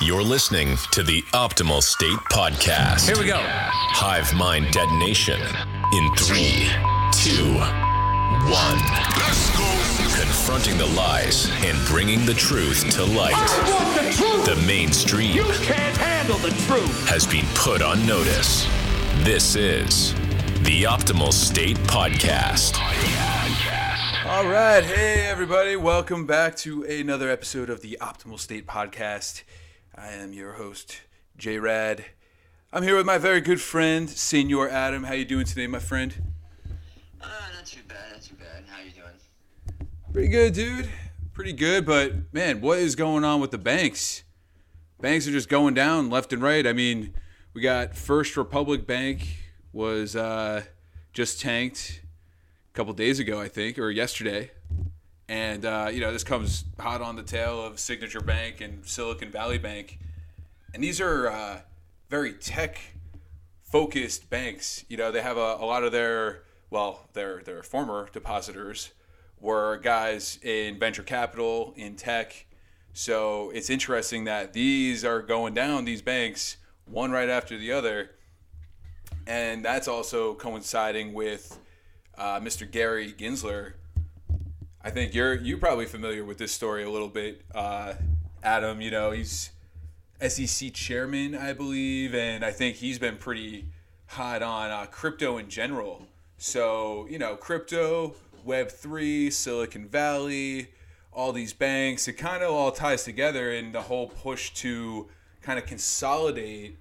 You're listening to the Optimal State Podcast. Here we go. Hive Mind Detonation in three, two, one. Confronting the lies and bringing the truth to light. The mainstream You can't handle the truth. has been put on notice. This is the Optimal State Podcast. All right, hey everybody, welcome back to another episode of the Optimal State Podcast. I am your host, J Rad. I'm here with my very good friend, Senor Adam. How you doing today, my friend? Uh, not too bad, not too bad. How you doing? Pretty good, dude. Pretty good, but man, what is going on with the banks? Banks are just going down left and right. I mean, we got First Republic Bank was uh, just tanked a couple days ago, I think, or yesterday. And uh, you know, this comes hot on the tail of Signature Bank and Silicon Valley Bank, and these are uh, very tech focused banks. You know, they have a, a lot of their well, their their former depositors were guys in venture capital, in tech. So it's interesting that these are going down, these banks, one right after the other. And that's also coinciding with uh, Mr. Gary Gensler. I think you're you probably familiar with this story a little bit, uh, Adam. You know he's SEC chairman, I believe, and I think he's been pretty hot on uh, crypto in general. So you know, crypto, Web three, Silicon Valley, all these banks, it kind of all ties together in the whole push to kind of consolidate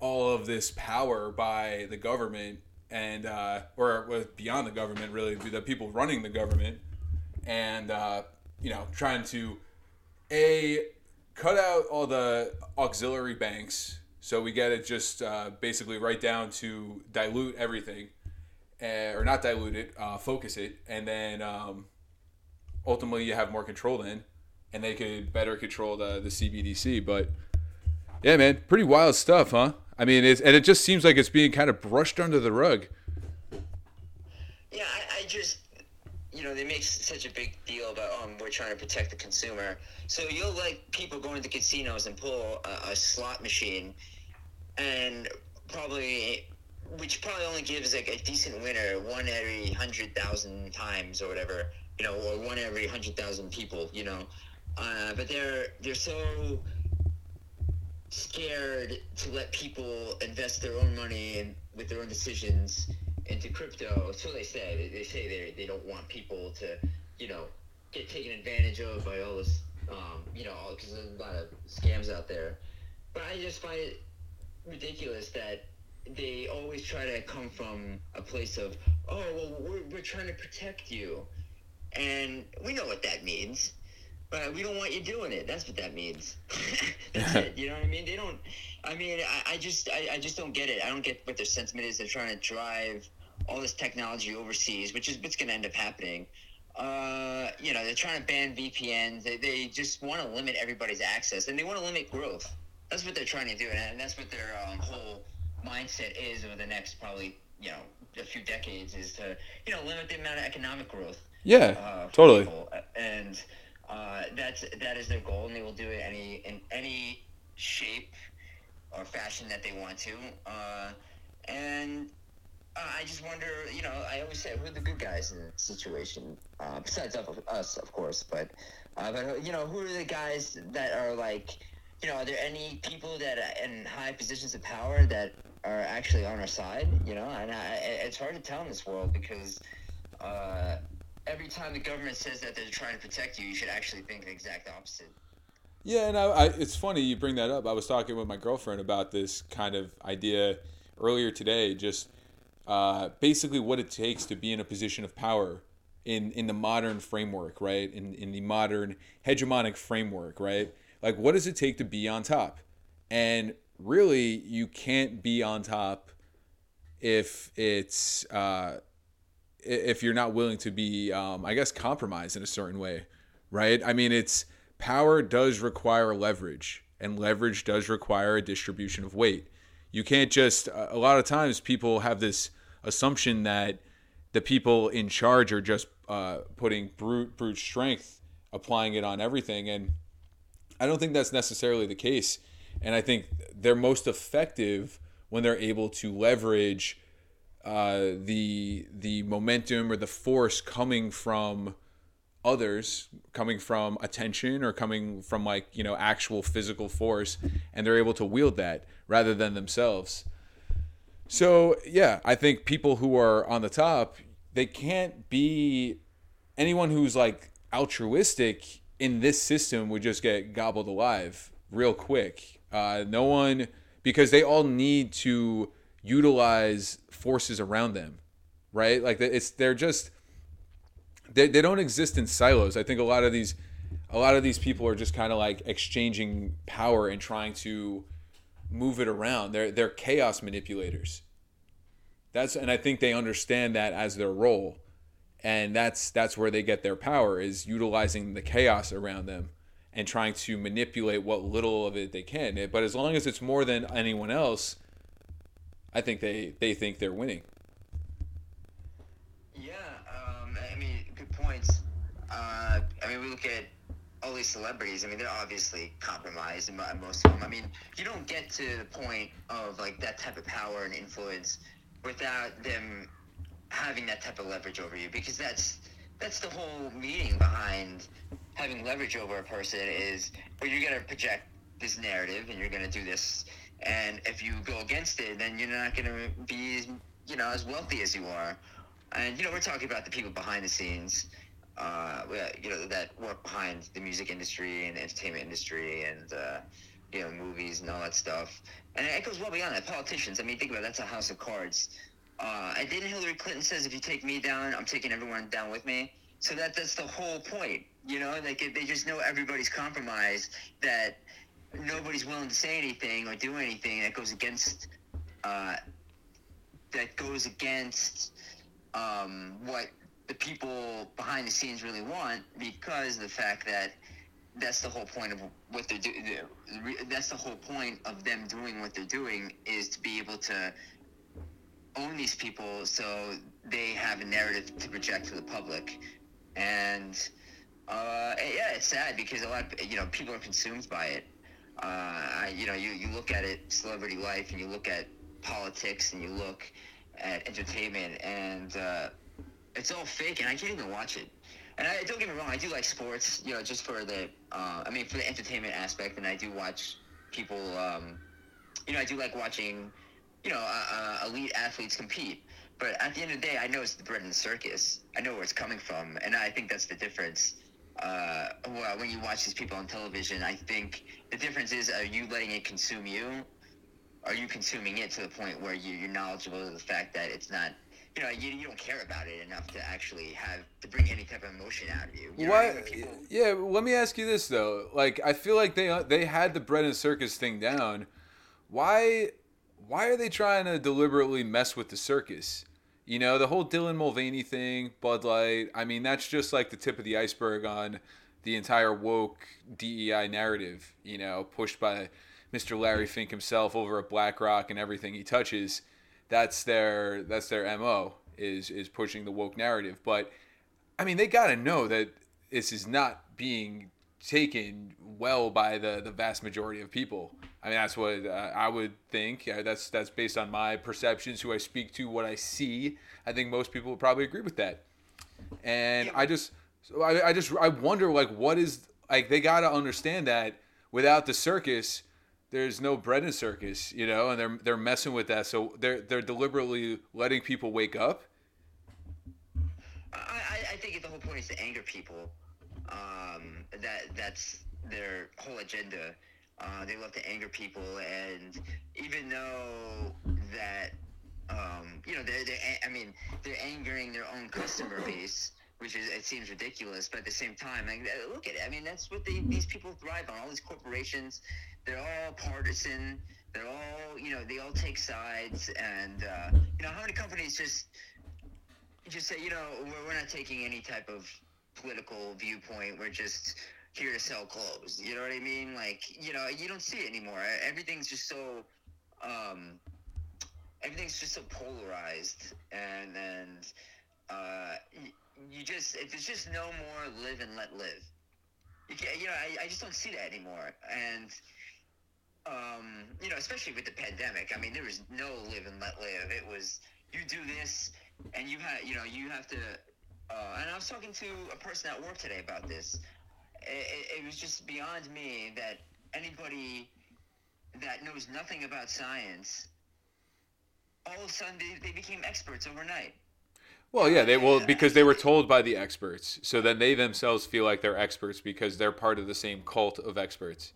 all of this power by the government and uh, or beyond the government, really, the people running the government, and uh, you know, trying to a cut out all the auxiliary banks, so we get it just uh, basically right down to dilute everything, uh, or not dilute it, uh, focus it, and then um, ultimately you have more control then, and they could better control the the CBDC. But yeah, man, pretty wild stuff, huh? I mean, it's, and it just seems like it's being kind of brushed under the rug. Yeah, I, I just, you know, they make such a big deal about, um, we're trying to protect the consumer. So you'll like people going to casinos and pull a, a slot machine, and probably, which probably only gives like a decent winner one every hundred thousand times or whatever, you know, or one every hundred thousand people, you know. Uh, but they're they're so scared to let people invest their own money and with their own decisions into crypto. So they say. They, say they, they don't want people to, you know, get taken advantage of by all this, um, you know, because there's a lot of scams out there. But I just find it ridiculous that they always try to come from a place of, oh, well, we're, we're trying to protect you. And we know what that means. But we don't want you doing it. That's what that means. That's it. You know what I mean? They don't. I mean, I, I just, I, I just don't get it. I don't get what their sentiment is. They're trying to drive all this technology overseas, which is what's going to end up happening. Uh, you know, they're trying to ban VPNs. They, they just want to limit everybody's access, and they want to limit growth. That's what they're trying to do, and that's what their um, whole mindset is over the next probably, you know, a few decades is to, you know, limit the amount of economic growth Yeah, uh, totally. people. and uh, that's that is their goal, and they will do it any in any shape or fashion that they want to. Uh, and uh, I just wonder, you know, I always say, who are the good guys in the situation? Uh, besides us, of course, but uh, but you know, who are the guys that are like, you know, are there any people that are in high positions of power that are actually on our side? You know, and I, it's hard to tell in this world because uh, every time the government says that they're trying to protect you, you should actually think the exact opposite. Yeah, and I, I, it's funny you bring that up. I was talking with my girlfriend about this kind of idea earlier today. Just uh, basically what it takes to be in a position of power in in the modern framework, right? In in the modern hegemonic framework, right? Like, what does it take to be on top? And really, you can't be on top if it's uh, if you're not willing to be, um, I guess, compromised in a certain way, right? I mean, it's power does require leverage, and leverage does require a distribution of weight. You can't just. A lot of times, people have this assumption that the people in charge are just uh, putting brute brute strength, applying it on everything, and I don't think that's necessarily the case. And I think they're most effective when they're able to leverage uh, the the momentum or the force coming from others coming from attention or coming from like you know actual physical force and they're able to wield that rather than themselves. So yeah i think people who are on the top they can't be anyone who's like altruistic in this system would just get gobbled alive real quick. Uh, no one because they all need to utilize forces around them right? Like it's they're just they, they don't exist in silos. I think a lot of these a lot of these people are just kind of like exchanging power and trying to move it around. They're they're chaos manipulators. That's and I think they understand that as their role. And that's that's where they get their power is utilizing the chaos around them and trying to manipulate what little of it they can. But as long as it's more than anyone else, I think they they think they're winning. Uh, I mean, we look at all these celebrities. I mean, they're obviously compromised, and most of them. I mean, you don't get to the point of like that type of power and influence without them having that type of leverage over you, because that's that's the whole meaning behind having leverage over a person is well, you're gonna project this narrative and you're gonna do this, and if you go against it, then you're not gonna be you know as wealthy as you are. And you know, we're talking about the people behind the scenes uh, you know, that work behind the music industry and entertainment industry and, uh, you know, movies and all that stuff. And it goes well beyond that. Politicians, I mean, think about it, that's a house of cards. Uh, and then Hillary Clinton says, if you take me down, I'm taking everyone down with me. So that that's the whole point, you know. Like they just know everybody's compromised, that nobody's willing to say anything or do anything that goes against uh, that goes against um, what the people behind the scenes really want because the fact that that's the whole point of what they're doing. That's the whole point of them doing what they're doing is to be able to own these people so they have a narrative to project to the public. And uh, yeah, it's sad because a lot of you know people are consumed by it. Uh, you know, you, you look at it, celebrity life, and you look at politics, and you look at entertainment, and uh, it's all fake, and I can't even watch it. And I, don't get me wrong, I do like sports, you know, just for the, uh, I mean, for the entertainment aspect, and I do watch people, um, you know, I do like watching, you know, uh, uh, elite athletes compete. But at the end of the day, I know it's the bread and circus. I know where it's coming from, and I think that's the difference. Uh, well, when you watch these people on television, I think the difference is: are you letting it consume you? Are you consuming it to the point where you, you're knowledgeable of the fact that it's not you know, you, you don't care about it enough to actually have to bring any type of emotion out of you. you Why? People... Yeah, let me ask you this though. Like, I feel like they they had the bread and circus thing down. Why? Why are they trying to deliberately mess with the circus? You know, the whole Dylan Mulvaney thing, Bud Light. I mean, that's just like the tip of the iceberg on the entire woke DEI narrative. You know, pushed by Mr. Larry Fink himself over at BlackRock and everything he touches that's their that's their mo is is pushing the woke narrative. But I mean, they got to know that this is not being taken well by the the vast majority of people. I mean, that's what uh, I would think. Uh, that's that's based on my perceptions, who I speak to, what I see. I think most people would probably agree with that. And I just, I, I just, I wonder, like, what is like they got to understand that without the circus, there's no bread and circus, you know, and they're they're messing with that. So they're they're deliberately letting people wake up. I, I think the whole point is to anger people. Um, that that's their whole agenda. Uh, they love to anger people, and even though that um, you know they're, they're I mean they're angering their own customer base which is it seems ridiculous, but at the same time, like, look at it. I mean, that's what they, these people thrive on. All these corporations, they're all partisan. They're all, you know, they all take sides, and uh, you know, how many companies just just say, you know, we're, we're not taking any type of political viewpoint. We're just here to sell clothes. You know what I mean? Like, you know, you don't see it anymore. Everything's just so, um, everything's just so polarized, and and uh, you just there's just no more live and let live. You, can't, you know, I, I just don't see that anymore. And um, you know, especially with the pandemic. I mean, there was no live and let live. It was you do this, and you have, you know, you have to. Uh, and I was talking to a person at work today about this. It, it was just beyond me that anybody that knows nothing about science, all of a sudden they, they became experts overnight. Well, yeah, they well because they were told by the experts. So then they themselves feel like they're experts because they're part of the same cult of experts.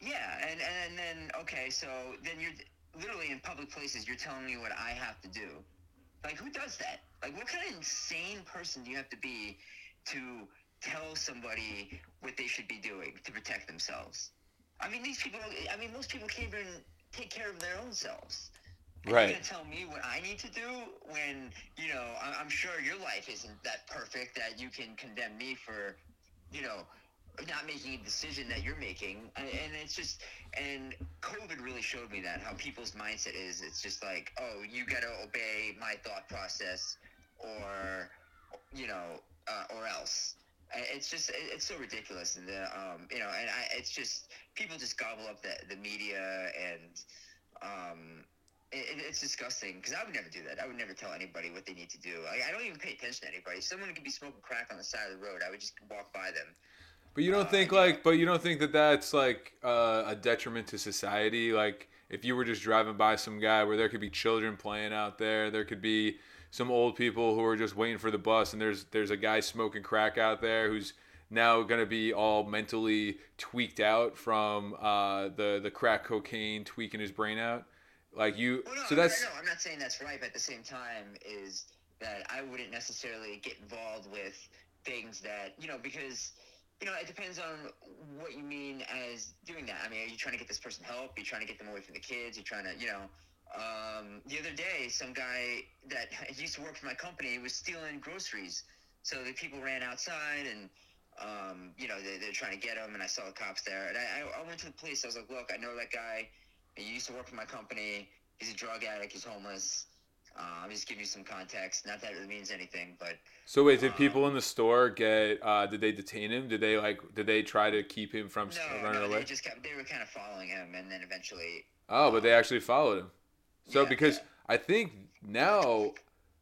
Yeah, and, and then okay, so then you're literally in public places. You're telling me what I have to do. Like, who does that? Like, what kind of insane person do you have to be to tell somebody what they should be doing to protect themselves? I mean, these people. I mean, most people can't even take care of their own selves. And right. You're gonna tell me what I need to do when you know I'm sure your life isn't that perfect that you can condemn me for, you know, not making a decision that you're making. And it's just and covid really showed me that how people's mindset is. It's just like oh you got to obey my thought process or you know uh, or else. It's just it's so ridiculous. And the, um, you know and I, it's just people just gobble up the, the media and um, it, it's disgusting because I would never do that. I would never tell anybody what they need to do. I, I don't even pay attention to anybody. Someone could be smoking crack on the side of the road. I would just walk by them but you don't uh, think like, but you don't think that that's like uh, a detriment to society. Like if you were just driving by some guy where there could be children playing out there, there could be some old people who are just waiting for the bus, and there's there's a guy smoking crack out there who's now going to be all mentally tweaked out from uh, the the crack cocaine tweaking his brain out. Like you, well, no, so that's. No, I'm not saying that's right, but at the same time, is that I wouldn't necessarily get involved with things that you know because you know, it depends on what you mean as doing that. I mean, are you trying to get this person help? Are you trying to get them away from the kids? You're trying to, you know, um, the other day, some guy that used to work for my company was stealing groceries. So the people ran outside and, um, you know, they, they're trying to get him. And I saw the cops there. And I, I went to the police. I was like, look, I know that guy. He used to work for my company. He's a drug addict. He's homeless. Uh, I'm just giving you some context. Not that it means anything, but. So wait, did uh, people in the store get? Uh, did they detain him? Did they like? Did they try to keep him from no, running no, away? They just kept. They were kind of following him, and then eventually. Oh, but they actually followed him. So yeah, because yeah. I think now,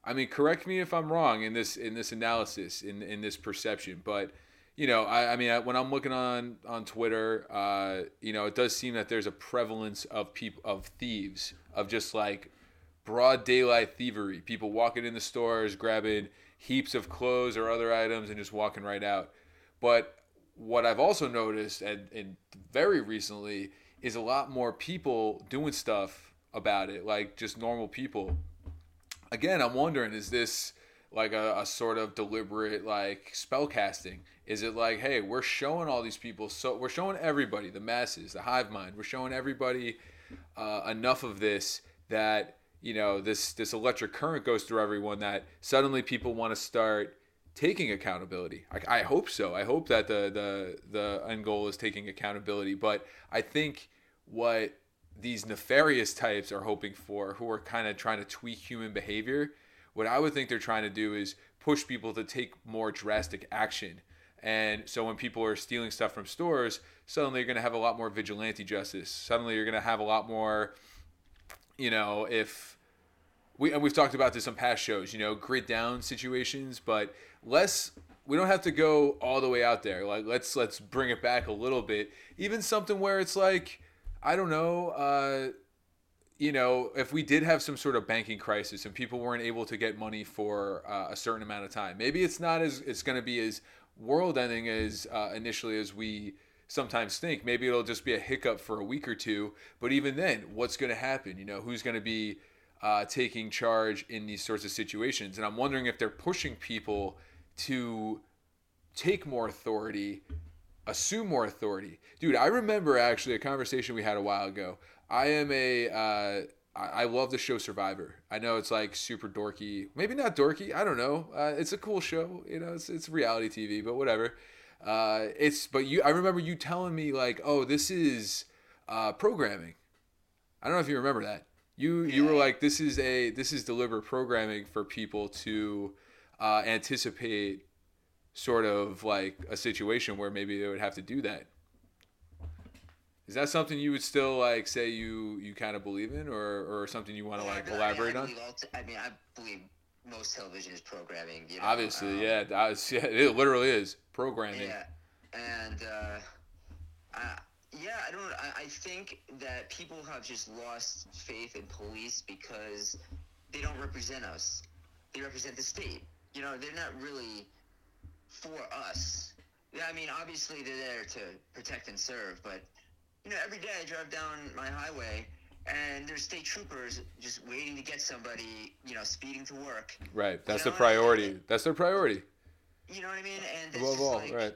I mean, correct me if I'm wrong in this in this analysis in in this perception, but you know, I, I mean, I, when I'm looking on on Twitter, uh, you know, it does seem that there's a prevalence of people of thieves of just like broad daylight thievery. People walking in the stores, grabbing heaps of clothes or other items, and just walking right out. But what I've also noticed, and, and very recently, is a lot more people doing stuff about it, like just normal people. Again, I'm wondering, is this like a, a sort of deliberate like spell casting? Is it like, hey, we're showing all these people, so we're showing everybody, the masses, the hive mind, we're showing everybody uh, enough of this that you know this this electric current goes through everyone that suddenly people want to start taking accountability. I, I hope so. I hope that the the the end goal is taking accountability. But I think what these nefarious types are hoping for, who are kind of trying to tweak human behavior, what I would think they're trying to do is push people to take more drastic action. And so when people are stealing stuff from stores, suddenly you're going to have a lot more vigilante justice. Suddenly you're going to have a lot more you know, if we and we've talked about this on past shows, you know, grid down situations, but less we don't have to go all the way out there. Like let's let's bring it back a little bit. Even something where it's like I don't know, uh you know, if we did have some sort of banking crisis and people weren't able to get money for uh, a certain amount of time, maybe it's not as it's going to be as world ending as uh, initially as we sometimes think. Maybe it'll just be a hiccup for a week or two. But even then, what's going to happen? You know, who's going to be uh, taking charge in these sorts of situations? And I'm wondering if they're pushing people to take more authority, assume more authority. Dude, I remember actually a conversation we had a while ago. I am a. Uh, I love the show Survivor. I know it's like super dorky, maybe not dorky. I don't know. Uh, it's a cool show, you know. It's it's reality TV, but whatever. Uh, it's but you. I remember you telling me like, oh, this is uh, programming. I don't know if you remember that. You you were like, this is a this is deliberate programming for people to uh, anticipate sort of like a situation where maybe they would have to do that. Is that something you would still like say you you kind of believe in, or or something you want to like I mean, elaborate I on? believe all t- I mean, I believe most television is programming. You know? Obviously, um, yeah, that was, yeah, it literally is programming. Yeah, and uh, I, yeah, I don't. I, I think that people have just lost faith in police because they don't represent us. They represent the state. You know, they're not really for us. Yeah, I mean, obviously they're there to protect and serve, but you know, every day I drive down my highway and there's state troopers just waiting to get somebody, you know, speeding to work. Right, that's You the know, and- priority. That's their priority You know what I mean? And it's above all. like, Right.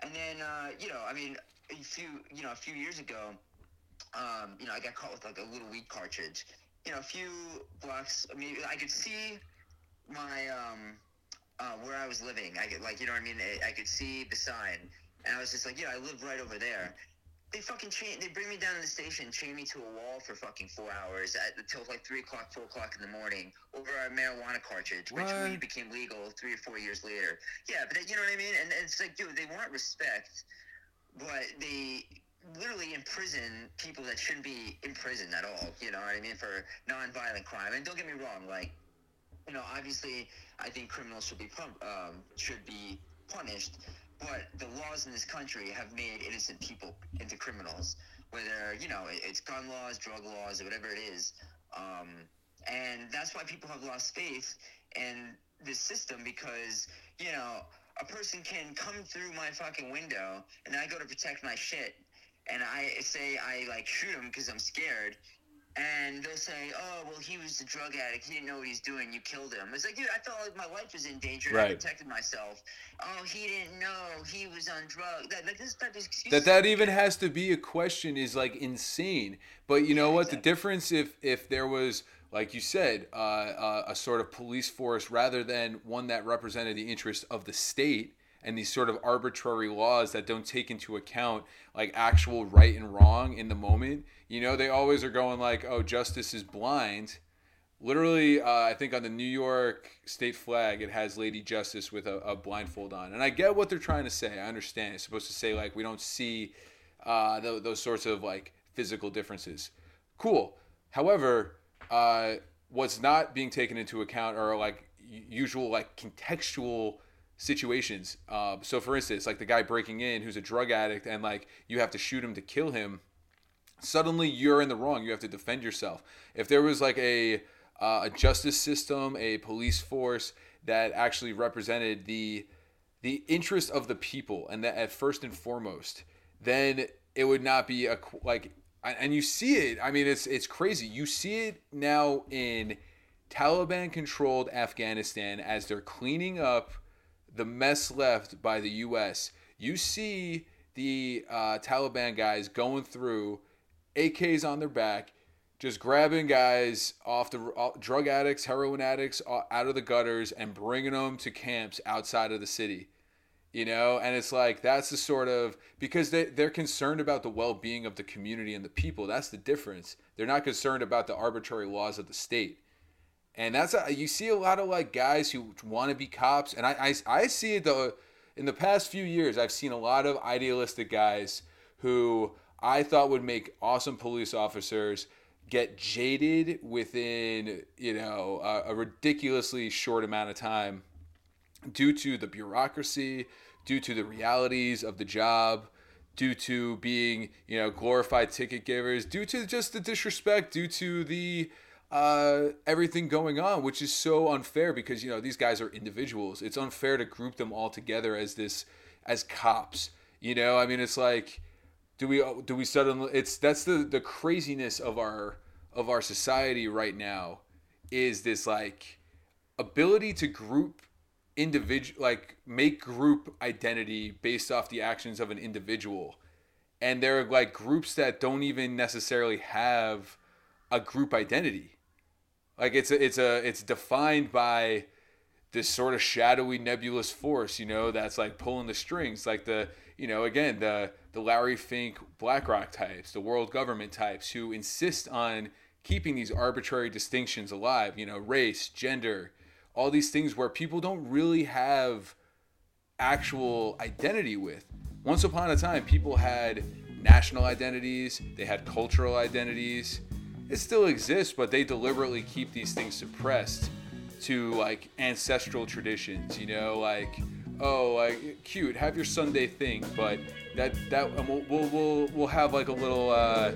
and then, uh, you know, I mean, a few, you know, a few years ago, um, you know, I got caught with like a little weed cartridge. You know, a few blocks. I mean, I could see my um, uh, where I was living. I could, like, you know what I mean? I, I could see the sign, and I was just like, yeah, I live right over there. They fucking chain. They bring me down to the station, chain me to a wall for fucking four hours at, until like three o'clock, four o'clock in the morning over a marijuana cartridge, which What? weed became legal three or four years later. Yeah, but you know what I mean? And it's like, dude, they want respect, but they literally imprison people that shouldn't be in prison at all. You know what I mean? For non-violent crime. And don't get me wrong, like, you know, obviously, I think criminals should be um, should be punished, but the laws in this country have made innocent people into criminals. Whether you know it's gun laws, drug laws, or whatever it is, um, and that's why people have lost faith in this system because you know a person can come through my fucking window and I go to protect my shit and I say I like shoot him because I'm scared. And they'll say, "Oh, well, he was a drug addict. He didn't know what he's doing. You killed him." It's like, dude, I felt like my life was in danger. and I protected myself. Oh, he didn't know he was on drugs. That, like, this type of excuse. that that even has to be a question is like insane but you know Yeah, what exactly. the difference if if there was like you said uh, uh, a sort of police force rather than one that represented the interest of the state and these sort of arbitrary laws that don't take into account like actual right and wrong in the moment you know they always are going like oh justice is blind. Literally uh, i think on the new york state flag it has lady justice with a, a blindfold on. And i get what they're trying to say i understand. It's supposed to say like we don't see uh, th- those sorts of like physical differences. Cool. However uh, what's not being taken into account are like usual like contextual situations uh, so for instance like the guy breaking in who's a drug addict and like you have to shoot him to kill him suddenly you're in the wrong. You have to defend yourself. If there was like a uh, a justice system, a police force that actually represented the the interest of the people and that at first and foremost, then it would not be a like and you see it. I mean, it's it's crazy. You see it now in Taliban controlled Afghanistan as they're cleaning up the mess left by the U.S. You see the uh, Taliban guys going through AKs on their back, just grabbing guys off the off, drug addicts, heroin addicts uh, out of the gutters and bringing them to camps outside of the city. You know, and it's like that's the sort of because they they're concerned about the well-being of the community and the people. That's the difference. They're not concerned about the arbitrary laws of the state. And that's a, you see a lot of like guys who want to be cops, and I, I, I see it though. In the past few years, I've seen a lot of idealistic guys who I thought would make awesome police officers get jaded within you know a, a ridiculously short amount of time due to the bureaucracy, due to the realities of the job, due to being, you know, glorified ticket givers, due to just the disrespect, due to the uh, everything going on, which is so unfair because you know these guys are individuals. It's unfair to group them all together as this as cops. You know, I mean, it's like, do we do we suddenly? It's that's the the craziness of our of our society right now, is this like ability to group individual like make group identity based off the actions of an individual and there are like groups that don't even necessarily have a group identity like it's a, it's a it's defined by this sort of shadowy nebulous force you know that's like pulling the strings like the you know again the the larry fink blackrock types the world government types who insist on keeping these arbitrary distinctions alive you know race gender all these things where people don't really have actual identity with. Once upon a time, people had national identities, they had cultural identities. It still exists, but they deliberately keep these things suppressed to like ancestral traditions, you know, like oh, like cute, have your Sunday thing, but that that we'll, we'll we'll we'll have like a little uh,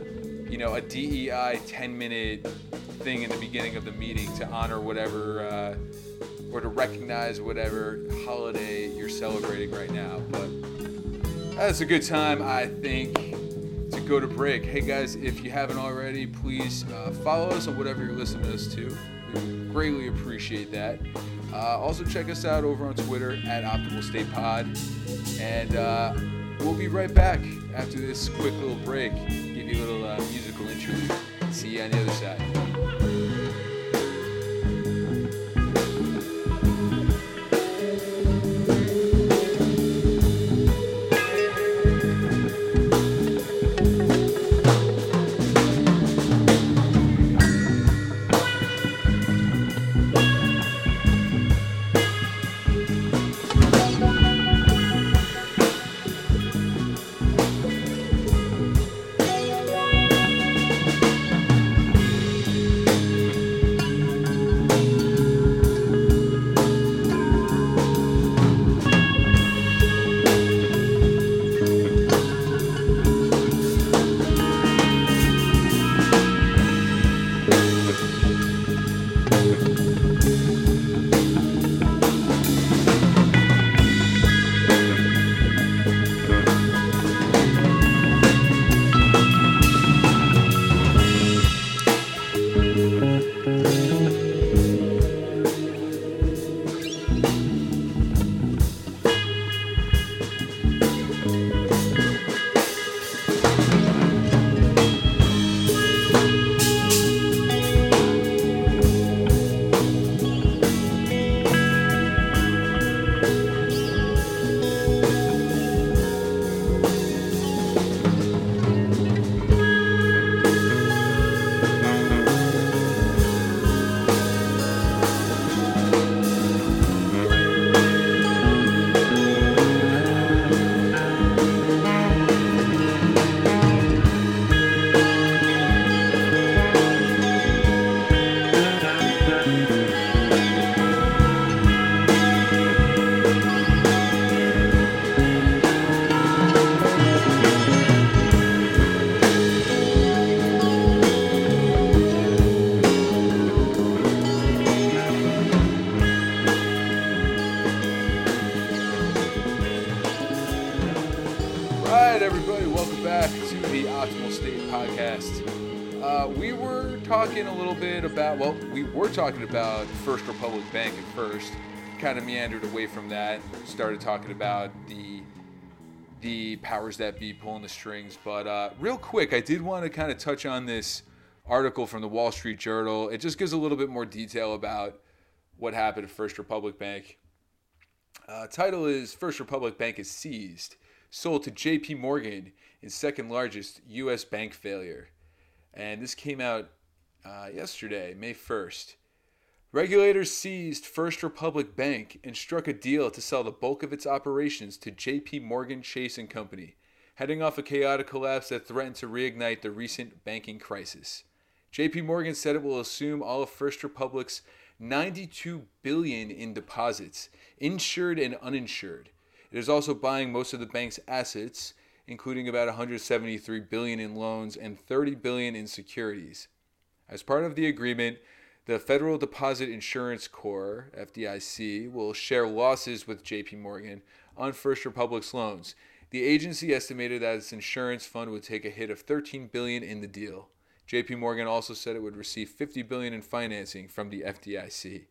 you know a DEI 10 minute thing in the beginning of the meeting to honor whatever uh, or to recognize whatever holiday you're celebrating right now. But that's a good time, I think, go to break. Hey guys, if you haven't already, please uh, follow us on whatever you're listening to us to. We greatly appreciate that. Uh, also, check us out over on Twitter at Optimal State Pod. And uh, we'll be right back after this quick little break. Give you a little uh, musical interlude. See you on the other side. Well, we were talking about First Republic Bank at first, kind of meandered away from that, started talking about the the powers that be pulling the strings. But uh, real quick, I did want to kind of touch on this article from the Wall Street Journal. It just gives a little bit more detail about what happened at First Republic Bank. Uh, title is First Republic Bank is seized, sold to JP Morgan in second largest U.S. bank failure. And this came out uh, yesterday, May 1st. Regulators seized First Republic Bank and struck a deal to sell the bulk of its operations to JP Morgan Chase and Company, heading off a chaotic collapse that threatened to reignite the recent banking crisis. JP Morgan said it will assume all of First Republic's 92 billion in deposits, insured and uninsured. It is also buying most of the bank's assets, including about 173 billion in loans and 30 billion in securities. As part of the agreement, the Federal Deposit Insurance Corps, FDIC, will share losses with JP Morgan on First Republic's loans. The agency estimated that its insurance fund would take a hit of 13 billion in the deal. JP Morgan also said it would receive 50 billion in financing from the FDIC.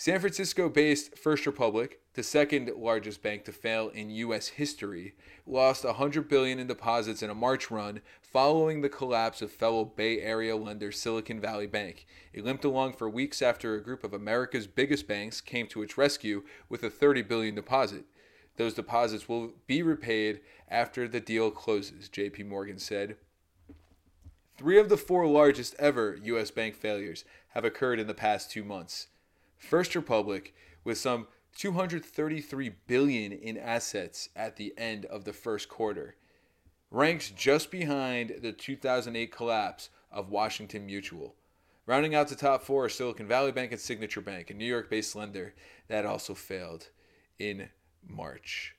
San Francisco-based First Republic, the second largest bank to fail in US history, lost 100 billion in deposits in a March run following the collapse of fellow Bay Area lender Silicon Valley Bank. It limped along for weeks after a group of America's biggest banks came to its rescue with a 30 billion deposit. Those deposits will be repaid after the deal closes, JP Morgan said. Three of the four largest ever U.S. bank failures have occurred in the past two months. First Republic, with some 233 billion in assets at the end of the first quarter, ranks just behind the 2008 collapse of Washington Mutual. Rounding out the top four are Silicon Valley Bank and Signature Bank, a New York-based lender that also failed in March.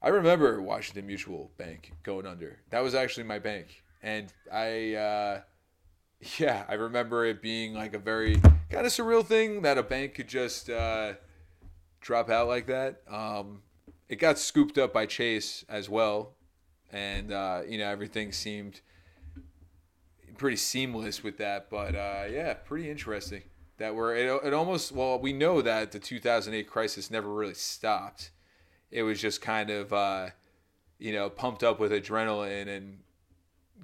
I remember Washington Mutual Bank going under. That was actually my bank, and I, uh, yeah, I remember it being like a very kind of surreal thing that a bank could just uh, drop out like that. Um, it got scooped up by Chase as well, and uh, you know everything seemed pretty seamless with that. But uh, yeah, pretty interesting that we're it, it almost well we know that the 2008 crisis never really stopped. It was just kind of uh, you know pumped up with adrenaline and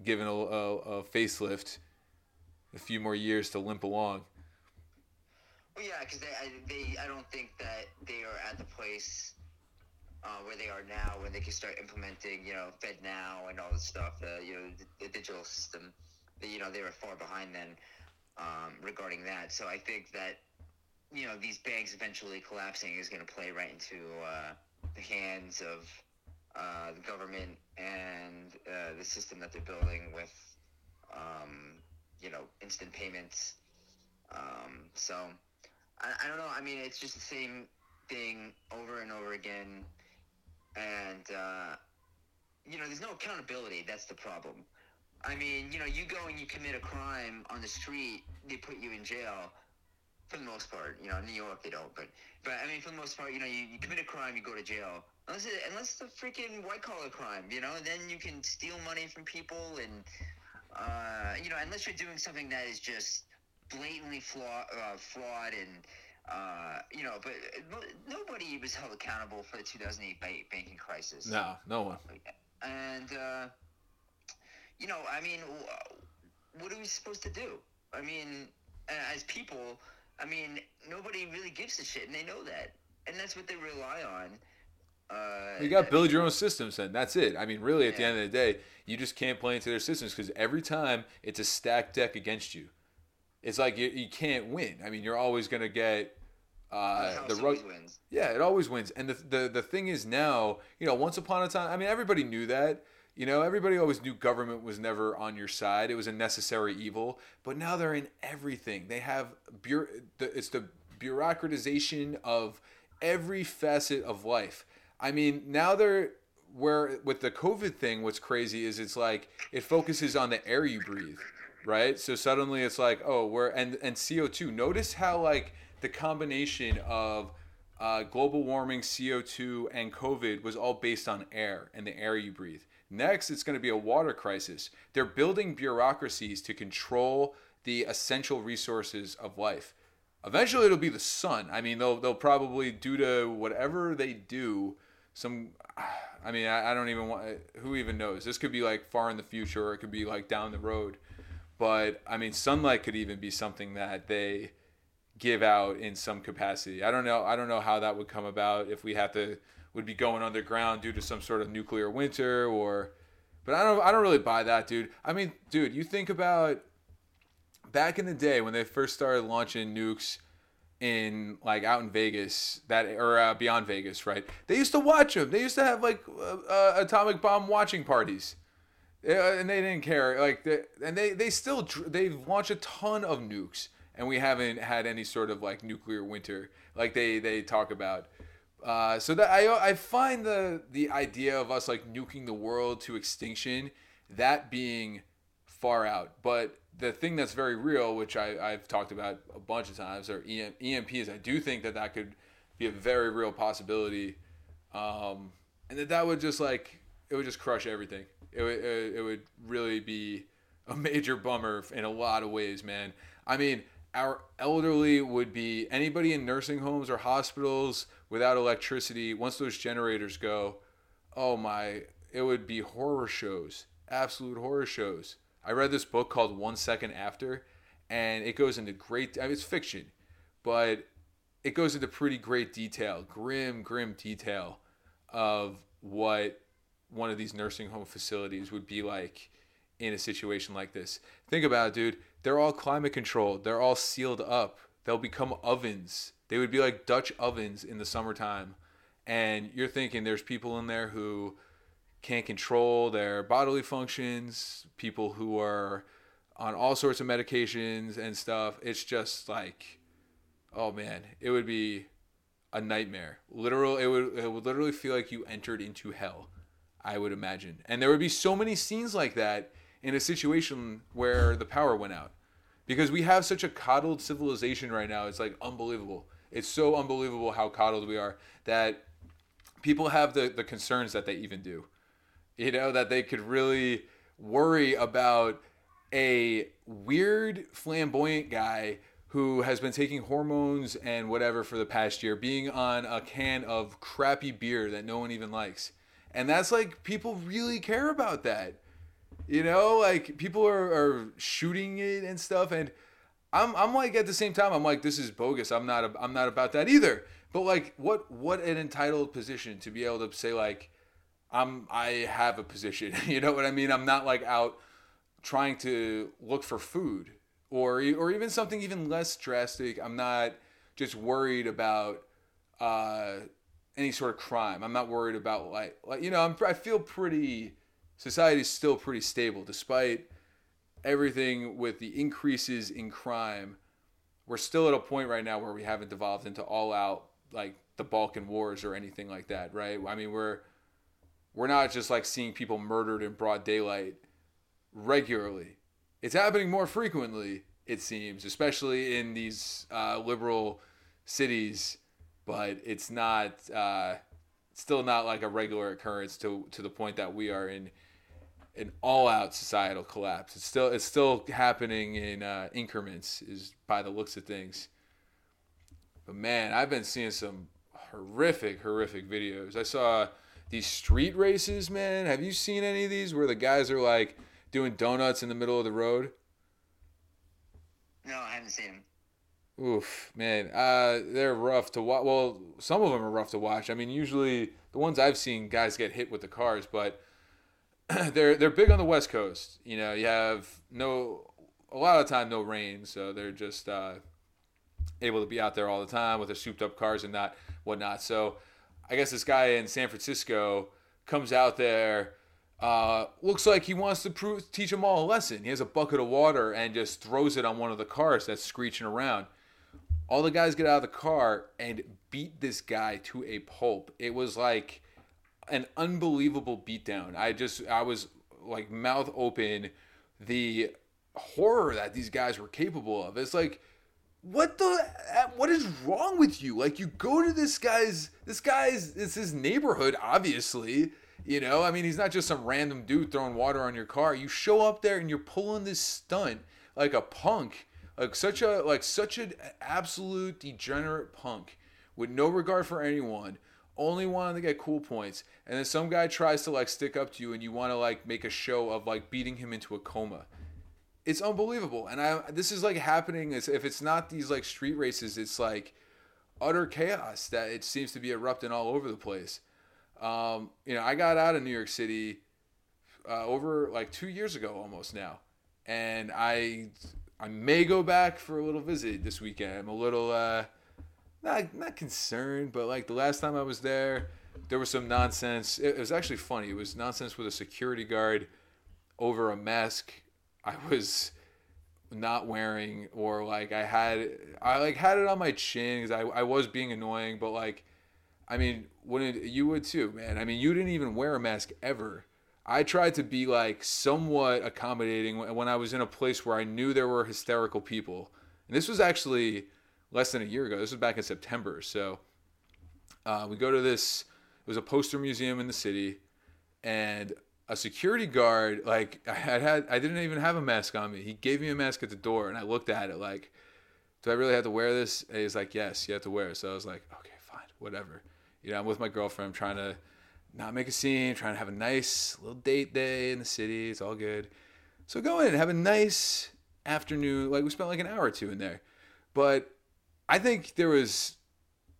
given a, a, a facelift, a few more years to limp along. Well, yeah, because they, they, I don't think that they are at the place uh, where they are now, when they can start implementing, you know, Fed now and all this stuff, uh, you know, the, the digital system. You know, they were far behind then um, regarding that. So I think that, you know, these banks eventually collapsing is going to play right into uh, the hands of uh, the government and uh, the system that they're building with, um, you know, instant payments. Um, so I, I don't know. I mean, it's just the same thing over and over again, and uh, you know, there's no accountability. That's the problem. I mean, you know, you go and you commit a crime on the street, they put you in jail. For the most part, you know, in New York they don't, but but I mean, for the most part, you know, you, you commit a crime, you go to jail. Unless it, unless the freaking white collar crime, you know, then you can steal money from people and uh, you know, unless you're doing something that is just blatantly flaw, uh, fraud and uh, you know, but nobody was held accountable for the 2008 banking crisis. No, no one. And uh, you know, I mean, what are we supposed to do? I mean, as people, I mean, nobody really gives a shit, and they know that, and that's what they rely on. Uh, you got to build your own systems, and that's it. I mean, really, at yeah. the end of the day, you just can't play into their systems because every time it's a stacked deck against you it's like you, you can't win. I mean, you're always gonna get uh, the rug. Wins. Yeah, it always wins. And the, the the thing is now, you know, once upon a time, I mean, everybody knew that. You know, everybody always knew government was never on your side. It was a necessary evil. But now they're in everything. They have bu- the, it's the bureaucratization of every facet of life. I mean, now they're where with the COVID thing. What's crazy is it's like it focuses on the air you breathe right? So suddenly it's like, oh, we're and and CO two. Notice how like the combination of uh, global warming, CO two, and COVID was all based on air and the air you breathe. Next, it's going to be a water crisis. They're building bureaucracies to control the essential resources of life. Eventually, it'll be the sun. I mean, they'll they'll probably due to whatever they do, some. I mean, I, I don't even want. Who even knows? This could be like far in the future, or it could be like down the road. But I mean, sunlight could even be something that they give out in some capacity. I don't know. I don't know how that would come about if we have to would be going underground due to some sort of nuclear winter or. But I don't. I don't really buy that, dude. I mean, dude, you think about back in the day when they first started launching nukes in like out in Vegas that or uh, beyond Vegas, right? They used to watch them. They used to have like uh, uh, atomic bomb watching parties. Yeah, and they didn't care. Like, they, and they they still they've launched a ton of nukes, and we haven't had any sort of like nuclear winter like they they talk about. Uh, so that I I find the the idea of us like nuking the world to extinction that being far out, but the thing that's very real, which I, I've talked about a bunch of times, are EM, EMPs. I do think that that could be a very real possibility, um, and that that would just like it would just crush everything it would uh, it would really be a major bummer in a lot of ways, man. I mean, our elderly would be anybody in nursing homes or hospitals without electricity. Once those generators go, oh my, it would be horror shows, absolute horror shows. I read this book called One Second After, and it goes into great. I mean, it's fiction, but it goes into pretty great detail, grim, grim detail of what one of these nursing home facilities would be like in a situation like this. Think about it, dude. They're all climate controlled. They're all sealed up. They'll become ovens. They would be like Dutch ovens in the summertime. And you're thinking there's people in there who can't control their bodily functions, people who are on all sorts of medications and stuff. It's just like, oh man, it would be a nightmare. Literal, it would it would literally feel like you entered into hell. I would imagine, and there would be so many scenes like that in a situation where the power went out, because we have such a coddled civilization right now. It's like unbelievable. It's so unbelievable how coddled we are that people have the the concerns that they even do. You know that they could really worry about a weird flamboyant guy who has been taking hormones and whatever for the past year, being on a can of crappy beer that no one even likes. And that's like people really care about that. You know, like people are, are shooting it and stuff and I'm, I'm like at the same time I'm like this is bogus. I'm not I'm not about that either. But like what what an entitled position to be able to say like I'm I have a position. you know what I mean? I'm not like out trying to look for food or or even something even less drastic. I'm not just worried about uh, any sort of crime. I'm not worried about like like you know I'm, I feel pretty society's still pretty stable despite everything with the increases in crime. We're still at a point right now where we haven't devolved into all out like the Balkan Wars or anything like that, right? I mean, we're we're not just like seeing people murdered in broad daylight regularly it's happening more frequently, it seems, especially in these uh, liberal cities. But it's not, uh, still not like a regular occurrence to to the point that we are in an all-out societal collapse. It's still it's still happening in uh, increments, is by the looks of things. But man, I've been seeing some horrific, horrific videos. I saw these street races, man. Have you seen any of these where the guys are like doing donuts in the middle of the road? No, I haven't seen them. Oof, man, uh, they're rough to watch. Well, some of them are rough to watch. I mean, usually the ones I've seen, guys get hit with the cars, but they're they're big on the West Coast. You know, you have no a lot of time no rain, so they're just uh, able to be out there all the time with their souped up cars and not whatnot. So, I guess this guy in San Francisco comes out there uh, looks like he wants to teach them all a lesson. He has a bucket of water and just throws it on one of the cars that's screeching around. All the guys get out of the car and beat this guy to a pulp. It was like an unbelievable beatdown. I just, I was like mouth open. The horror that these guys were capable of. It's like, what the what is wrong with you like you go to this guy's this guy's it's his neighborhood obviously you know, I mean, he's not just some random dude throwing water on your car. You show up there and you're pulling this stunt like a punk, like such a like such an absolute degenerate punk with no regard for anyone, only wanting to get cool points. And then some guy tries to like stick up to you and you want to like make a show of like beating him into a coma. It's unbelievable. And I this is like happening as if it's not these like street races, it's like utter chaos that it seems to be erupting all over the place. Um, you know, I got out of New York City uh, over like two years ago almost now, and I I may go back for a little visit this weekend. I'm a little uh, not not concerned, but like the last time I was there, there was some nonsense. It, it was actually funny. It was nonsense with a security guard over a mask I was not wearing, or like I had I like had it on my chin because I I was being annoying, but like I mean, wouldn't you would too, man? I mean, you didn't even wear a mask ever. I tried to be like somewhat accommodating when I was in a place where I knew there were hysterical people. And this was actually less than a year ago. This was back in September. So uh, we go to this. It was a poster museum in the city, and a security guard like I had, had I didn't even have a mask on me. He gave me a mask at the door, and I looked at it like, "Do I really have to wear this?" And he's like, "Yes, you have to wear it." So I was like, "Okay, fine, whatever." you know, I'm with my girlfriend. I'm trying to not make a scene, trying to have a nice little date day in the city. It's all good. So go in and have a nice afternoon. Like we spent like an hour or two in there. But I think there was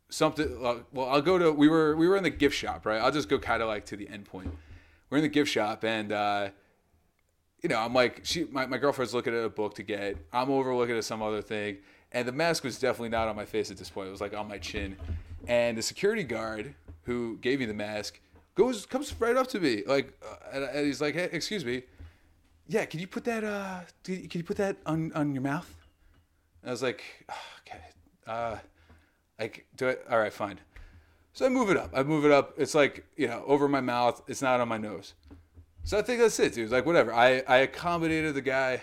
something. Well, I'll go to. We were we were in the gift shop, right? I'll just go kind of like to the end point. We're in the gift shop, and uh, you know, I'm like, she, my, my girlfriend's looking at a book to get. I'm over looking at some other thing, and the mask was definitely not on my face at this point. It was like on my chin, and the security guard who gave me the mask goes comes right up to me like, uh, and, and he's like, "Hey, excuse me, yeah, can you put that uh, can you, can you put that on on your mouth?" And I was like, oh, "Okay, uh, like do it. All right, fine." So I move it up. I move it up. It's like you know over my mouth. It's not on my nose. So I think that's it, dude. Like whatever. I I accommodated the guy.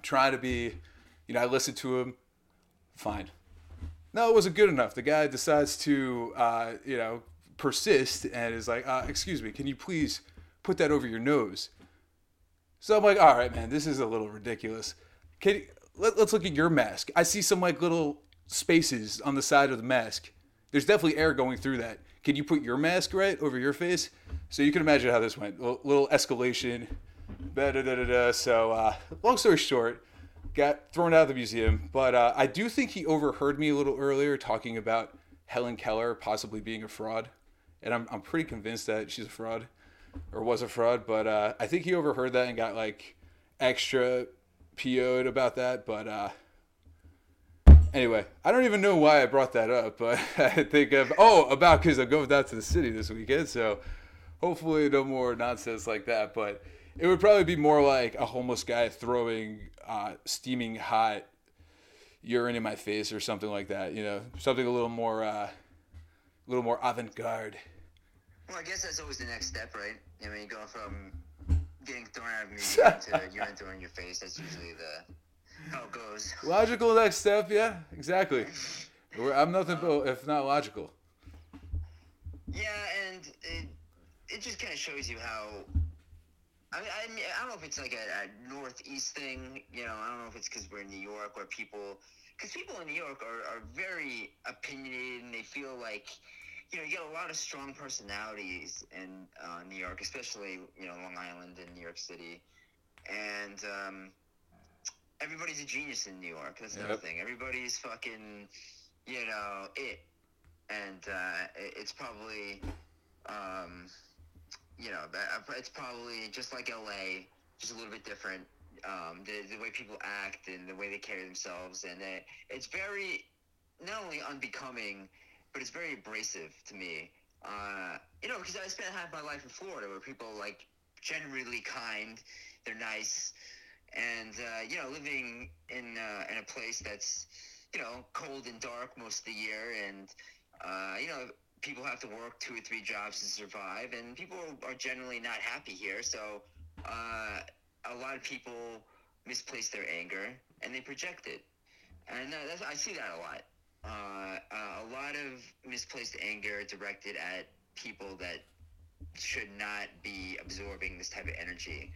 Trying to be, you know, I listened to him. Fine. No, it wasn't good enough. The guy decides to, uh, you know, persist and is like, uh, "Excuse me, can you please put that over your nose?" So I'm like, "All right, man, this is a little ridiculous. Can let, let's look at your mask. I see some like little spaces on the side of the mask. There's definitely air going through that. Can you put your mask right over your face?" So you can imagine how this went. A little escalation. Da, da, da, da, da. So uh, long story short, got thrown out of the museum. But uh, I do think he overheard me a little earlier talking about Helen Keller possibly being a fraud, and I'm I'm pretty convinced that she's a fraud, or was a fraud. But uh, I think he overheard that and got like extra PO'd about that. But uh, anyway, I don't even know why I brought that up, but I think of oh about because I'm going down to the city this weekend, so hopefully no more nonsense like that. But it would probably be more like a homeless guy throwing uh, steaming hot urine in my face or something like that. You know, something a little more, uh, a little more avant-garde. Well, I guess that's always the next step, right? I mean, you go from getting thrown out of a museum to urine thrown in your face. That's usually the how it goes. Logical next step, yeah, exactly. I'm nothing but if not logical. Yeah, and it, it just kind of shows you how. I mean, I, mean, I don't know if it's like a, a northeast thing. You know, I don't know if it's because we're in New York where people, because people in New York are, are very opinionated and they feel like, you know, you get a lot of strong personalities in uh, New York, especially you know Long Island and New York City, and um, everybody's a genius in New York. That's another Yep. thing. Everybody's fucking, you know, it, and uh, it- it's probably. Um, you know, it's probably just like LA, just a little bit different. Um, the, the way people act and the way they carry themselves, and it, it's very not only unbecoming, but it's very abrasive to me. Uh, you know, because I spent half my life in Florida, where people are, like generally kind, they're nice, and uh, you know, living in uh, in a place that's you know cold and dark most of the year, and uh, you know, people have to work two or three jobs to survive, and people are generally not happy here. So, uh, a lot of people misplace their anger and they project it, and uh, I see that a lot. Uh, uh, a lot of misplaced anger directed at people that should not be absorbing this type of energy.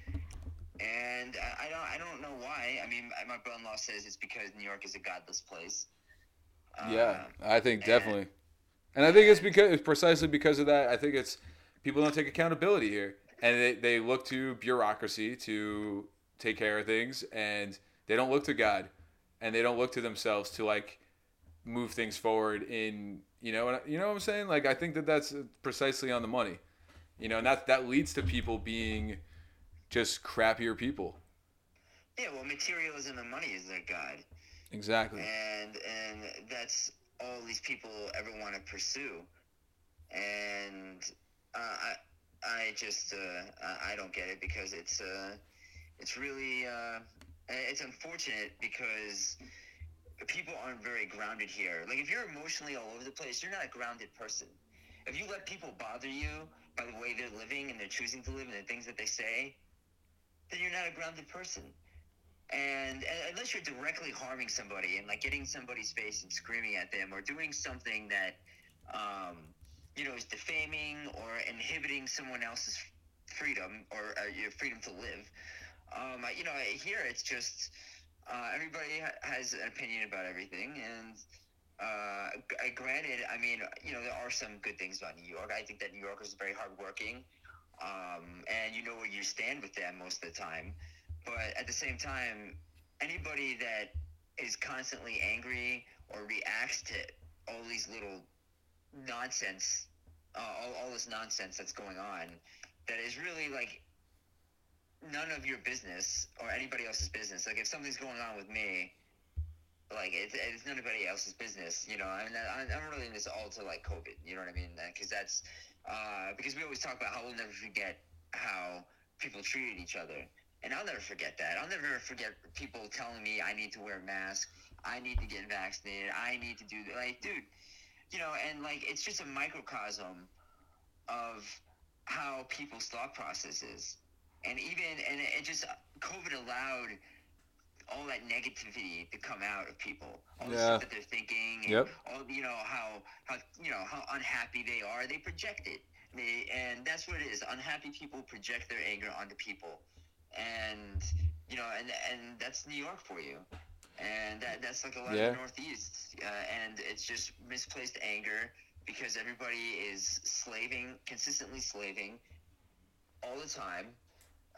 And I, I don't, I don't know why. I mean, my brother-in-law says it's because New York is a godless place. Yeah, Uh, I think and- definitely, and I think it's because it's precisely because of that. I think it's people don't take accountability here, and they, they look to bureaucracy to take care of things, and they don't look to God, and they don't look to themselves to like move things forward in you know you know what I'm saying. Like I think that that's precisely on the money, you know, and that that leads to people being just crappier people. Yeah, well, materialism and money is their god, Exactly. and and that's all these people ever want to pursue. And uh, I I just uh, I- I don't get it because it's uh it's really uh it's unfortunate because people aren't very grounded here. Like if you're emotionally all over the place, you're not a grounded person. If you let people bother you by the way they're living and they're choosing to live and the things that they say, then you're not a grounded person. And, and unless you're directly harming somebody and like getting somebody's face and screaming at them or doing something that, um, you know, is defaming or inhibiting someone else's freedom or uh, your freedom to live, um, you know, here it's just uh, everybody ha- has an opinion about everything. And uh, uh, granted, I mean, you know, there are some good things about New York. I think that New Yorkers are very hardworking, um, and you know where you stand with them most of the time. But at the same time, anybody that is constantly angry or reacts to all these little nonsense, uh, all, all this nonsense that's going on, that is really like none of your business or anybody else's business. Like if something's going on with me, like it's, it's nobody else's business, you know. And I, I'm relating this all to like COVID, you know what I mean? Because that's uh, because we always talk about how we'll never forget how people treated each other, and I'll never forget that. I'll never forget people telling me I need to wear a mask, I need to get vaccinated, I need to do that. Like, dude, you know, and like it's just a microcosm of how people's thought process is, and even and it just COVID allowed all that negativity to come out of people. All the stuff that they're thinking. And Yep. All you know how how you know how unhappy they are. They project it. They, and that's what it is. Unhappy people project their anger onto people, and you know, and and that's New York for you. And that, that's like a lot Yeah. of the Northeast, uh, and it's just misplaced anger because everybody is slaving, consistently slaving, all the time,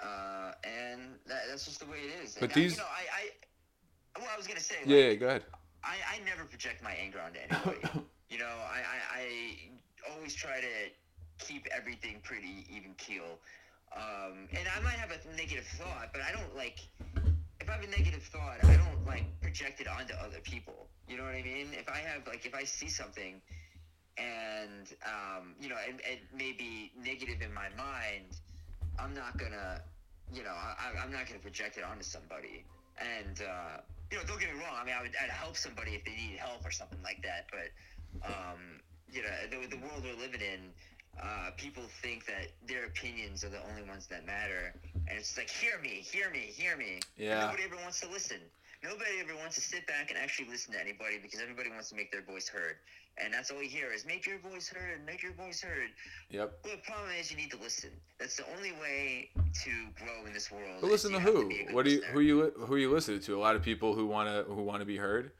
uh, and that, that's just the way it is. But And I- these- you know, I, I, well, I was gonna say, like, Yeah, yeah, go ahead. I, I never project my anger onto anybody. you know, I, I, I always try to keep everything pretty even keel. Um, and I might have a negative thought, but I don't like. If I have a negative thought, I don't like project it onto other people. You know what I mean? If I have like, if I see something, and um, you know, it, it may be negative in my mind, I'm not gonna, you know, I, I'm not gonna project it onto somebody. And uh, you know, don't get me wrong. I mean, I would I'd help somebody if they need help or something like that. But um, you know, the, the world we're living in, uh, people think that their opinions are the only ones that matter, and it's like, hear me, hear me, hear me. And Yeah. nobody ever wants to listen. Nobody ever wants to sit back and actually listen to anybody because everybody wants to make their voice heard. And that's all we hear is make your voice heard, make your voice heard. Yep. Well, the problem is you need to listen. That's the only way to grow in this world. But listen to who? good What do you who you who you listening to? A lot of people who wanna who wanna be heard.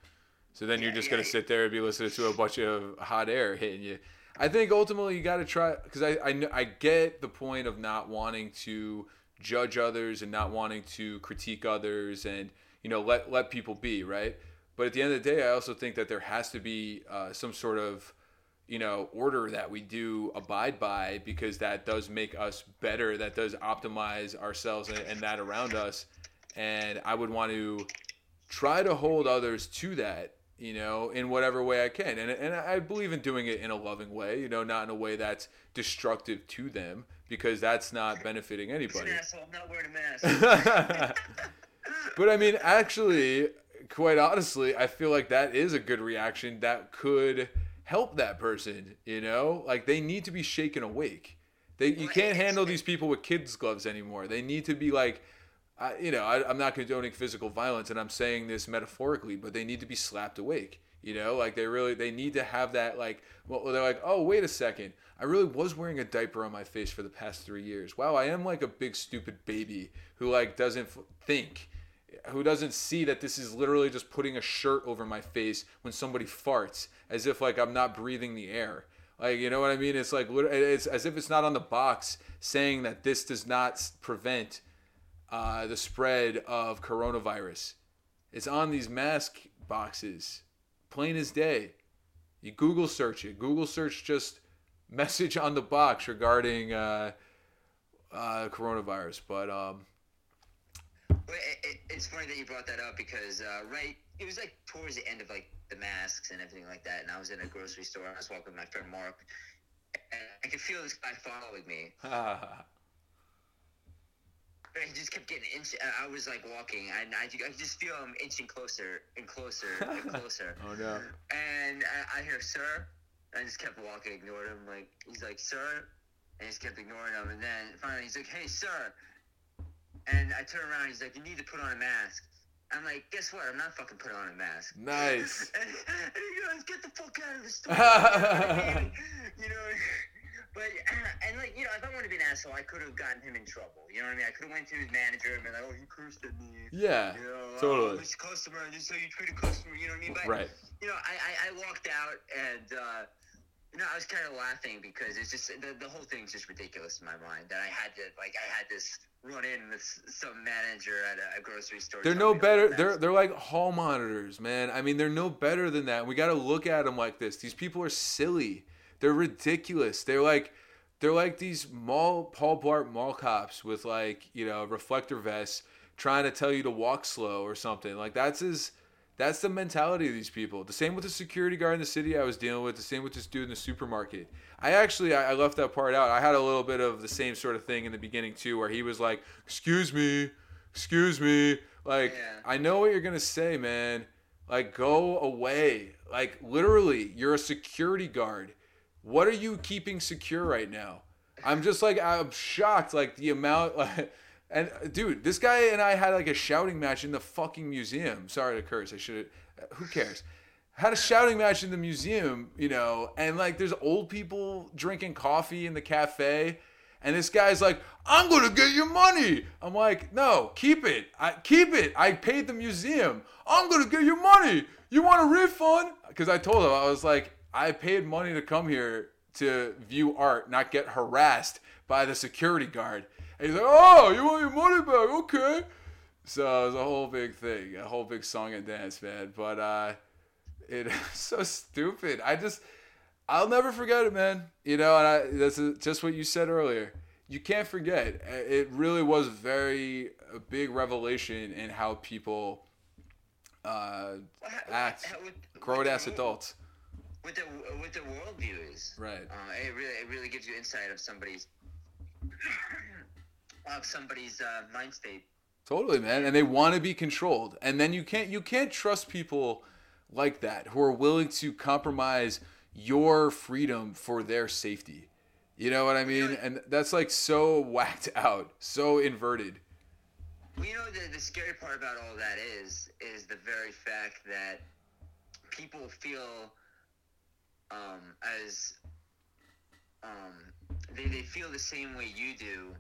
So then you're just yeah, gonna yeah. sit there and be listening to a bunch of hot air hitting you. I think ultimately you got to try because I, I I get the point of not wanting to judge others and not wanting to critique others and you know let let people be right. But at the end of the day, I also think that there has to be uh, some sort of you know order that we do abide by because that does make us better that does optimize ourselves and, and that around us and i would want to try to hold others to that you know in whatever way i can and, and i believe in doing it in a loving way you know not in a way that's destructive to them because that's not benefiting anybody an asshole. I'm not wearing a mask. but I mean, actually, quite honestly, I feel like that is a good reaction that could help that person. You know, like they need to be shaken awake. They you can't handle these people with kids gloves anymore. They need to be like. I, you know, I, I'm not condoning physical violence, and I'm saying this metaphorically, but they need to be slapped awake. You know, like they really they need to have that like. Well, they're like, oh, wait a second, I really was wearing a diaper on my face for the past three years. Wow, I am like a big stupid baby who like doesn't f- think who doesn't see that this is literally just putting a shirt over my face when somebody farts as if like I'm not breathing the air. Like, you know what I mean? It's like it's as if it's not on the box saying that this does not prevent uh, the spread of coronavirus. It's on these mask boxes, plain as day. You Google search it. Google search just message on the box regarding uh, uh, coronavirus. But um, it, it, it's funny that you brought that up because uh, right, it was like towards the end of like the masks and everything like that, and I was in a grocery store and I was walking with my friend Mark, and I could feel this guy following me. And he just kept getting inch. uh, I was like walking, and I, I could just feel him inching closer and closer and closer. oh no. And I, I hear sir, I just kept walking, ignored him. Like he's like sir, and he just kept ignoring him. And then finally he's like, hey sir, and I turn around. He's like, you need to put on a mask. I'm like, guess what? I'm not fucking putting on a mask. Nice. and, and he goes, get the fuck out of the store. you know. But and like you know, if I wanted to be an asshole, I could have gotten him in trouble. You know what I mean? I could have went to his manager and been like, "Oh, he cursed at me." Yeah, You know, totally. Oh, this customer, just so you treat a customer. You know what I mean? But Right. you know, I, I, I walked out and, uh, know, I was kind of laughing because it's just, the, the whole thing's just ridiculous in my mind that I had to, like, I had this run in with some manager at a, a grocery store. They're no better. a They're they're like hall monitors, man. I mean, they're no better than that. We got to look at them like this. These people are silly. They're ridiculous. They're like they're like these mall Paul Blart mall cops with like you know reflector vests trying to tell you to walk slow or something. Like that's as That's the mentality of these people. The same with the security guard in the city I was dealing with. The same with this dude in the supermarket. I actually I, left that part out. I had a little bit of the same sort of thing in the beginning too, where he was like, "Excuse me, excuse me." Like Yeah. I know what you're gonna say, man. Like go away. Like literally, you're a security guard. What are you keeping secure right now? I'm just like I'm shocked. Like the amount. Like, and uh, dude, this guy and I had like a shouting match in the fucking museum. Sorry to curse. I should. Have, who cares? Had a shouting match in the museum, you know, and like there's old people drinking coffee in the cafe, and this guy's like, "I'm gonna get your money." I'm like, "No, keep it. I keep it. I paid the museum. I'm gonna get your money. You want a refund?" Because I told him I was like, "I paid money to come here to view art, not get harassed by the security guard." And he's like, "Oh, you want your money back? Okay." So it was a whole big thing, a whole big song and dance, man. But uh, it so stupid. I just, I'll never forget it, man. You know, and I, that's just what you said earlier. You can't forget. It really was very a big revelation in how people uh, act, grown ass adults. What the what the worldview is. Right. Uh, it really it really gives you insight of somebody's of somebody's uh, mind state. Totally, man. And they want to be controlled. And then you can't you can't trust people like that who are willing to compromise your freedom for their safety. You know what I mean? And that's like so whacked out, so inverted. Well, you know the the scary part about all that is is the very fact that people feel um, as um, they they feel the same way you do,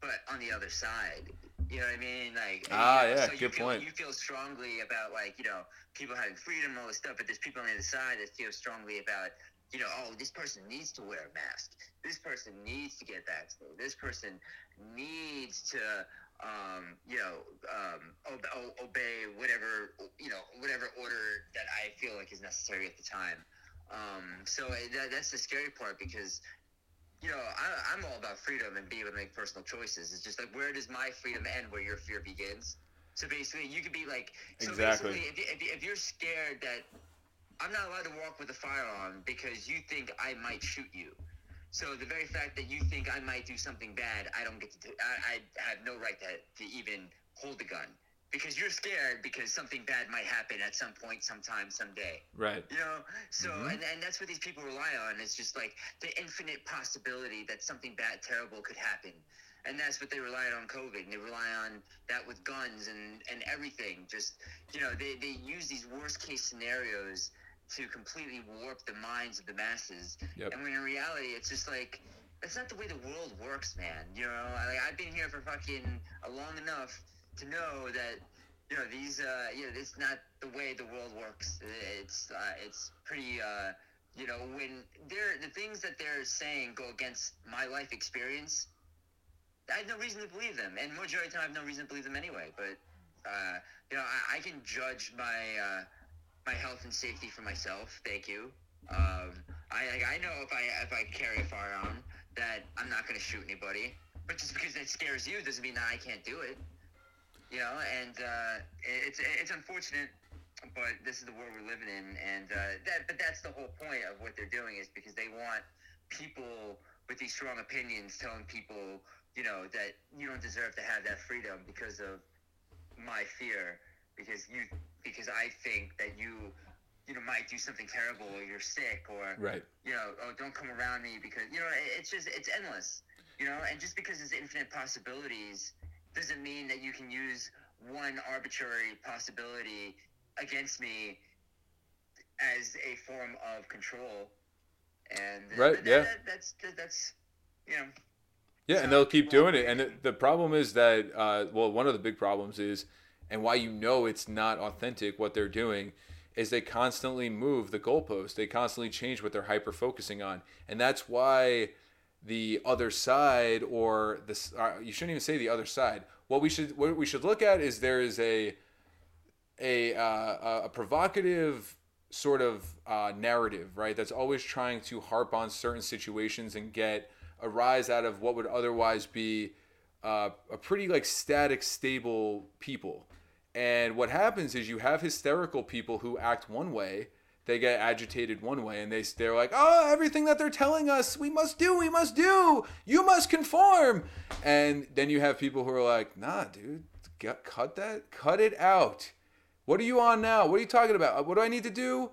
but on the other side. You know what I mean? Like Ah, you know, yeah, so you good feel, point. You feel strongly about like you know people having freedom, and all this stuff, but there's people on the other side that feel strongly about you know, oh, this person needs to wear a mask. This person needs to get vaccinated. This person needs to, um, you know, um, ob- obey whatever, you know, whatever order that I feel like is necessary at the time. Um, so uh, that, that's the scary part because, you know, I, I'm all about freedom and being able to make personal choices. It's just like, where does my freedom end where your fear begins? So basically, you could be like, so Exactly. basically, if, you- if, you- if you're scared that I'm not allowed to walk with a firearm because you think I might shoot you. So the very fact that you think I might do something bad, I don't get to do. I, I have no right to, to even hold a gun because you're scared because something bad might happen at some point, sometime, someday. Right. You know, so mm-hmm. and, and that's what these people rely on. It's just like the infinite possibility that something bad, terrible could happen, and that's what they relied on COVID. And they rely on that with guns and and everything. Just you know, they they use these worst case scenarios to completely warp the minds of the masses. Yep. And when in reality, it's just like that's not the way the world works, man. You know, I, like, I've been here for fucking long enough to know that you know these uh you know it's not the way the world works. It's uh it's pretty uh you know when they're the things that they're saying go against my life experience i have no reason to believe them. And majority of the time i have no reason to believe them anyway. But uh you know i, I can judge my uh my health and safety for myself. Thank you. Um i like, i know if i if i carry a firearm that i'm not going to shoot anybody. But just because it scares you doesn't mean that i can't do it you know, and uh, it's it's unfortunate, but this is the world we're living in, and uh, that but that's the whole point of what they're doing is because they want people with these strong opinions telling people, you know, that you don't deserve to have that freedom because of my fear, because you because I think that you you know might do something terrible or you're sick or Right. you know, oh, don't come around me because you know it's just it's endless, you know, and just because there's infinite possibilities doesn't mean that you can use one arbitrary possibility against me as a form of control. And uh, Right, that- yeah. that- that's that, that's you know Yeah, and they'll keep doing it. And the, the problem is that, uh, well, one of the big problems is, and why you know it's not authentic what they're doing, is they constantly move the goalpost. They constantly change what they're hyper focusing on, and that's why the other side, or this, uh, you shouldn't even say the other side. What we should what we should look at is there is a a uh, a provocative sort of uh, narrative, right? That's always trying to harp on certain situations and get a rise out of what would otherwise be uh, a pretty like static, stable people. And what happens is you have hysterical people who act one way, they get agitated one way, and they they're like, "Oh, everything that they're telling us, we must do, we must do, you must conform." And then you have people who are like, "Nah, dude, get, cut that, cut it out. What are you on now? What are you talking about? What do I need to do?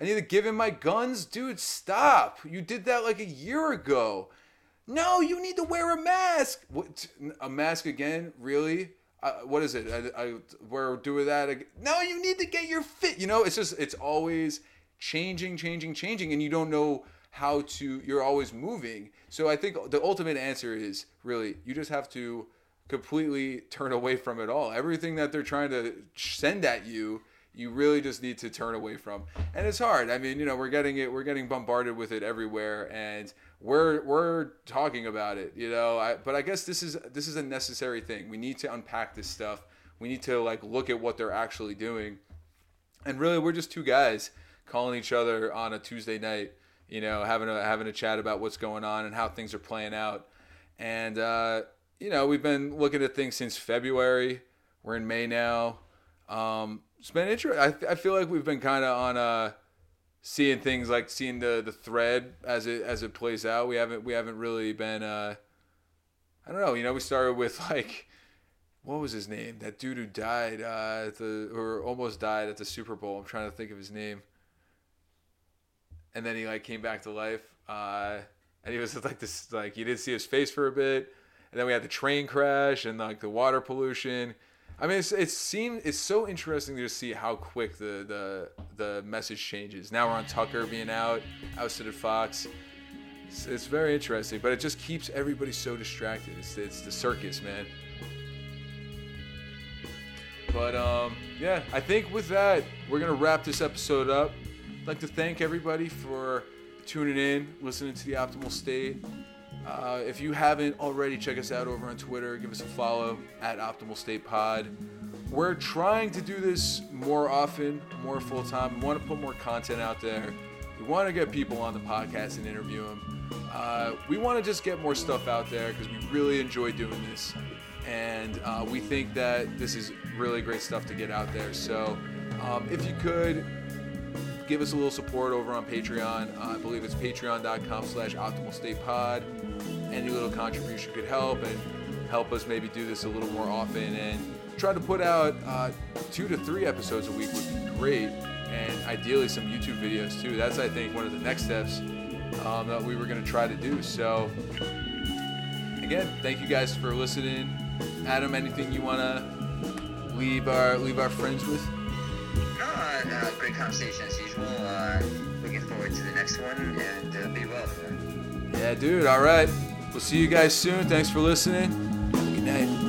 I need to give him my guns, dude. Stop! You did that like a year ago." No, you need to wear a mask. What, a mask again? Really? Uh, what is it? I, I, we're doing that. Again. No, you need to get your fit. You know, it's just it's always changing, changing, changing, and you don't know how to. You're always moving. So I think the ultimate answer is really you just have to completely turn away from it all. Everything that they're trying to send at you you really just need to turn away from and it's hard i mean you know we're getting it we're getting bombarded with it everywhere and we're we're talking about it you know I, but i guess this is this is a necessary thing we need to unpack this stuff we need to like look at what they're actually doing and really we're just two guys calling each other on a tuesday night you know having a having a chat about what's going on and how things are playing out and uh, you know we've been looking at things since february we're in may now um, it's been interesting. I, I feel like we've been kind of on uh seeing things like seeing the the thread as it as it plays out. We haven't we haven't really been uh I don't know. You know, we started with like what was his name? That dude who died uh, at the or almost died at the Super Bowl. I'm trying to think of his name. And then he like came back to life. Uh, and he was like this like you didn't see his face for a bit. And then we had the train crash and like the water pollution. I mean, it's it's seen it's so interesting to see how quick the the the message changes. Now we're on Tucker being out, ousted at Fox. It's, it's very interesting, but it just keeps everybody so distracted. It's it's the circus, man. But um, yeah, I think with that we're gonna wrap this episode up. I'd like to thank everybody for tuning in, listening to the Optimal State. Uh, if you haven't already, check us out over on Twitter. Give us a follow at Optimal State Pod. We're trying to do this more often, more full time. We want to put more content out there. We want to get people on the podcast and interview them. Uh, we want to just get more stuff out there because we really enjoy doing this. And uh, we think that this is really great stuff to get out there. So um, if you could, give us a little support over on Patreon. Uh, I believe it's patreon.com slash optimal state pod. Any little contribution could help and help us maybe do this a little more often and try to put out uh, two to three episodes a week would be great. And ideally some YouTube videos too. That's, I think, one of the next steps um, that we were going to try to do. So again, thank you guys for listening. Adam, anything you want to leave our leave our friends with? No, uh, great conversation as usual. Uh, looking forward to the next one, and uh, be well. Yeah, dude. All right. We'll see you guys soon. Thanks for listening. Good night.